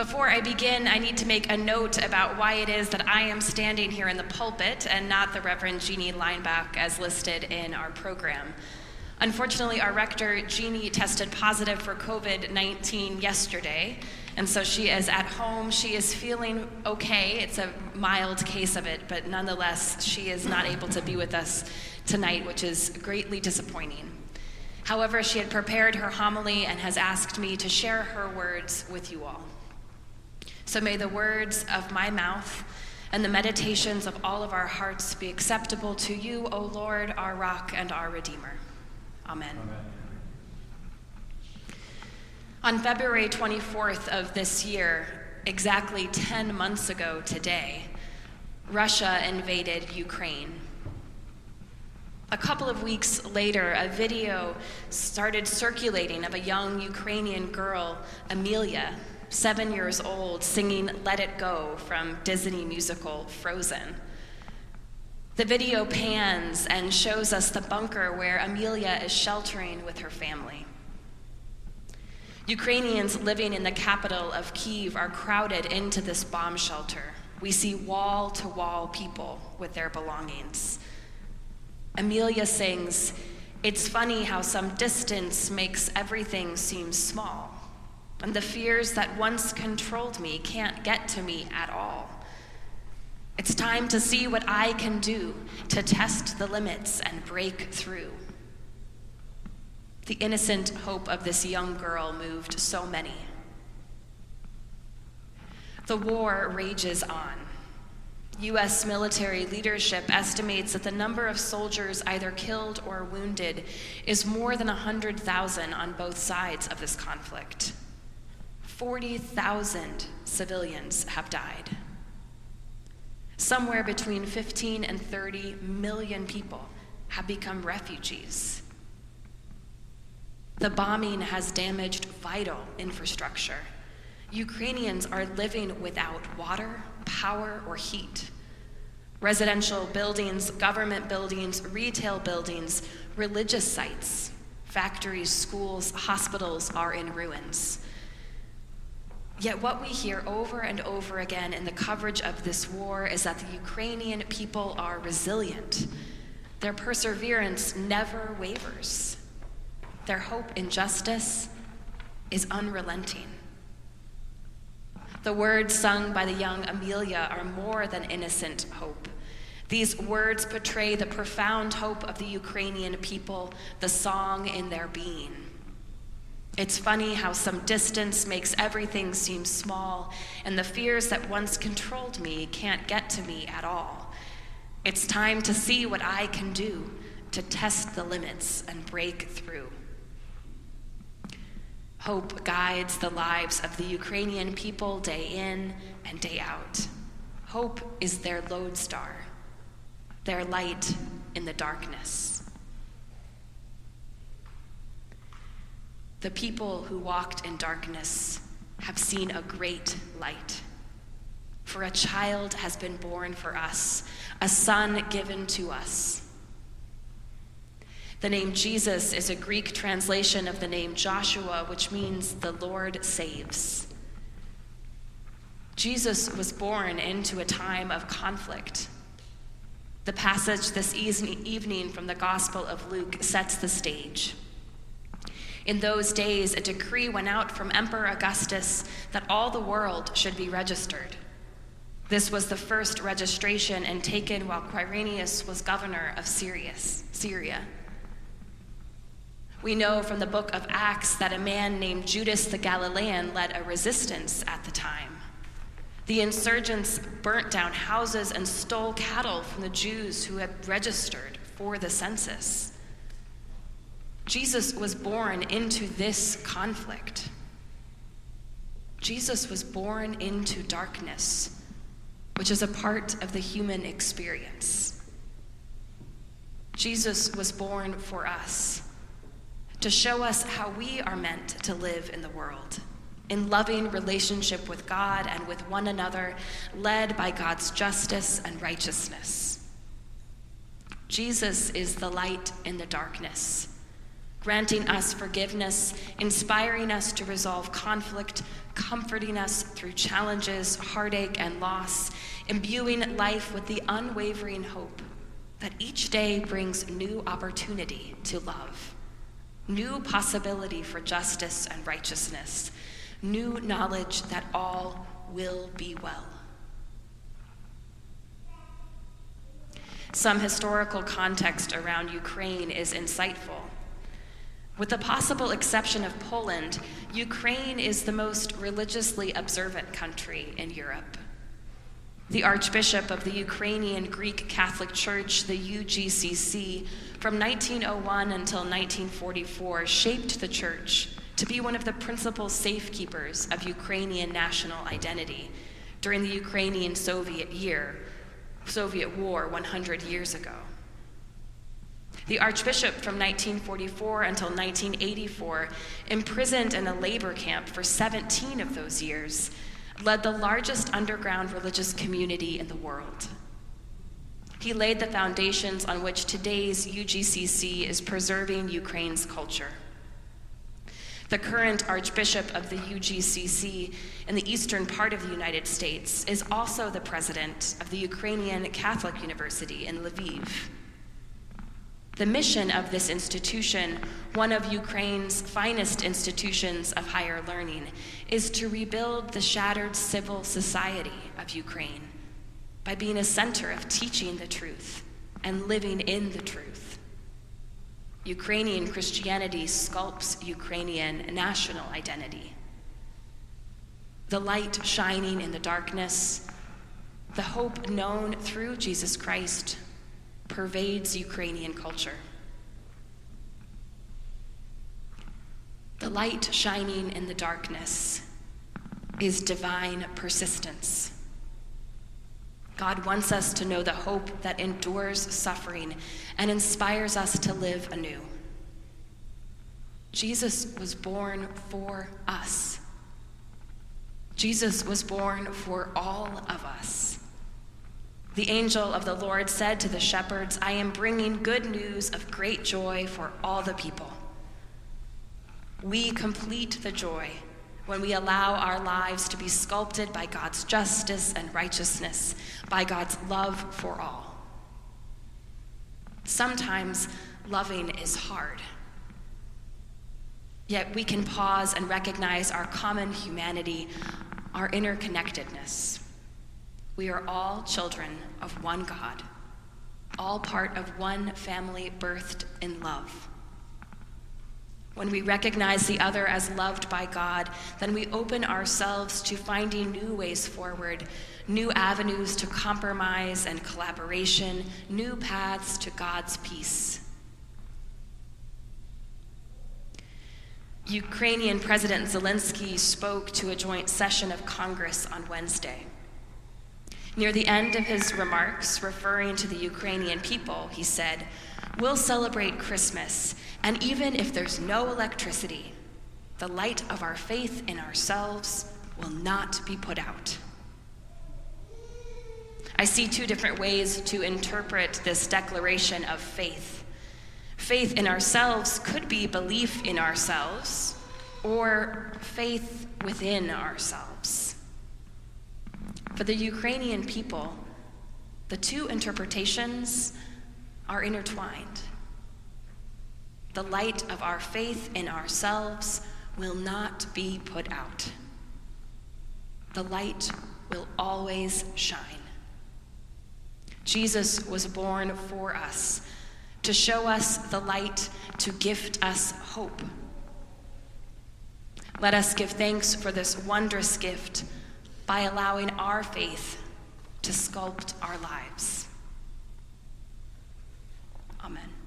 Before I begin, I need to make a note about why it is that I am standing here in the pulpit and not the Reverend Jeanne Leinbach as listed in our program. Unfortunately, our rector, Jeannie, tested positive for COVID 19 yesterday, and so she is at home. She is feeling okay. It's a mild case of it, but nonetheless, she is not able to be with us tonight, which is greatly disappointing. However, she had prepared her homily and has asked me to share her words with you all. So may the words of my mouth and the meditations of all of our hearts be acceptable to you, O Lord, our rock and our Redeemer. Amen. Amen. On February 24th of this year, exactly 10 months ago today, Russia invaded Ukraine. A couple of weeks later, a video started circulating of a young Ukrainian girl, Amelia, seven years old, singing Let It Go from Disney musical Frozen. The video pans and shows us the bunker where Amelia is sheltering with her family. Ukrainians living in the capital of Kiev are crowded into this bomb shelter. We see wall to wall people with their belongings. Amelia sings, It's funny how some distance makes everything seem small, and the fears that once controlled me can't get to me at all. It's time to see what I can do to test the limits and break through. The innocent hope of this young girl moved so many. The war rages on. U.S. military leadership estimates that the number of soldiers either killed or wounded is more than 100,000 on both sides of this conflict. 40,000 civilians have died somewhere between 15 and 30 million people have become refugees. The bombing has damaged vital infrastructure. Ukrainians are living without water, power, or heat. Residential buildings, government buildings, retail buildings, religious sites, factories, schools, hospitals are in ruins. Yet, what we hear over and over again in the coverage of this war is that the Ukrainian people are resilient. Their perseverance never wavers. Their hope in justice is unrelenting. The words sung by the young Amelia are more than innocent hope. These words portray the profound hope of the Ukrainian people, the song in their being. It's funny how some distance makes everything seem small, and the fears that once controlled me can't get to me at all. It's time to see what I can do to test the limits and break through. Hope guides the lives of the Ukrainian people day in and day out. Hope is their lodestar, their light in the darkness. The people who walked in darkness have seen a great light. For a child has been born for us, a son given to us. The name Jesus is a Greek translation of the name Joshua, which means the Lord saves. Jesus was born into a time of conflict. The passage this evening from the Gospel of Luke sets the stage. In those days, a decree went out from Emperor Augustus that all the world should be registered. This was the first registration and taken while Quirinius was governor of Syria. We know from the book of Acts that a man named Judas the Galilean led a resistance at the time. The insurgents burnt down houses and stole cattle from the Jews who had registered for the census. Jesus was born into this conflict. Jesus was born into darkness, which is a part of the human experience. Jesus was born for us to show us how we are meant to live in the world in loving relationship with God and with one another, led by God's justice and righteousness. Jesus is the light in the darkness granting us forgiveness, inspiring us to resolve conflict, comforting us through challenges, heartache, and loss, imbuing life with the unwavering hope that each day brings new opportunity to love, new possibility for justice and righteousness, new knowledge that all will be well. Some historical context around Ukraine is insightful. With the possible exception of Poland, Ukraine is the most religiously observant country in Europe. The Archbishop of the Ukrainian Greek Catholic Church, the UGCC, from 1901 until 1944, shaped the church to be one of the principal safekeepers of Ukrainian national identity during the Ukrainian Soviet year, Soviet War 100 years ago. The Archbishop from 1944 until 1984, imprisoned in a labor camp for 17 of those years, led the largest underground religious community in the world. He laid the foundations on which today's UGCC is preserving Ukraine's culture. The current Archbishop of the UGCC in the eastern part of the United States is also the president of the Ukrainian Catholic University in Lviv. The mission of this institution, one of Ukraine's finest institutions of higher learning, is to rebuild the shattered civil society of Ukraine by being a center of teaching the truth and living in the truth. Ukrainian Christianity sculpts Ukrainian national identity. The light shining in the darkness, the hope known through Jesus Christ pervades Ukrainian culture. The light shining in the darkness is divine persistence. God wants us to know the hope that endures suffering and inspires us to live anew. Jesus was born for us. Jesus was born for all of us. The angel of the Lord said to the shepherds, I am bringing good news of great joy for all the people. We complete the joy when we allow our lives to be sculpted by God's justice and righteousness, by God's love for all. Sometimes loving is hard. Yet we can pause and recognize our common humanity, our interconnectedness. We are all children of one God, all part of one family birthed in love. When we recognize the other as loved by God, then we open ourselves to finding new ways forward, new avenues to compromise and collaboration, new paths to God's peace. Ukrainian President Zelensky spoke to a joint session of Congress on Wednesday. Near the end of his remarks, referring to the Ukrainian people, he said, We'll celebrate Christmas, and even if there's no electricity, the light of our faith in ourselves will not be put out. I see two different ways to interpret this declaration of faith. Faith in ourselves could be belief in ourselves, or faith within ourselves. For the Ukrainian people, the two interpretations are intertwined. The light of our faith in ourselves will not be put out. The light will always shine. Jesus was born for us, to show us the light, to gift us hope. Let us give thanks for this wondrous gift by allowing our faith to sculpt our lives. Amen.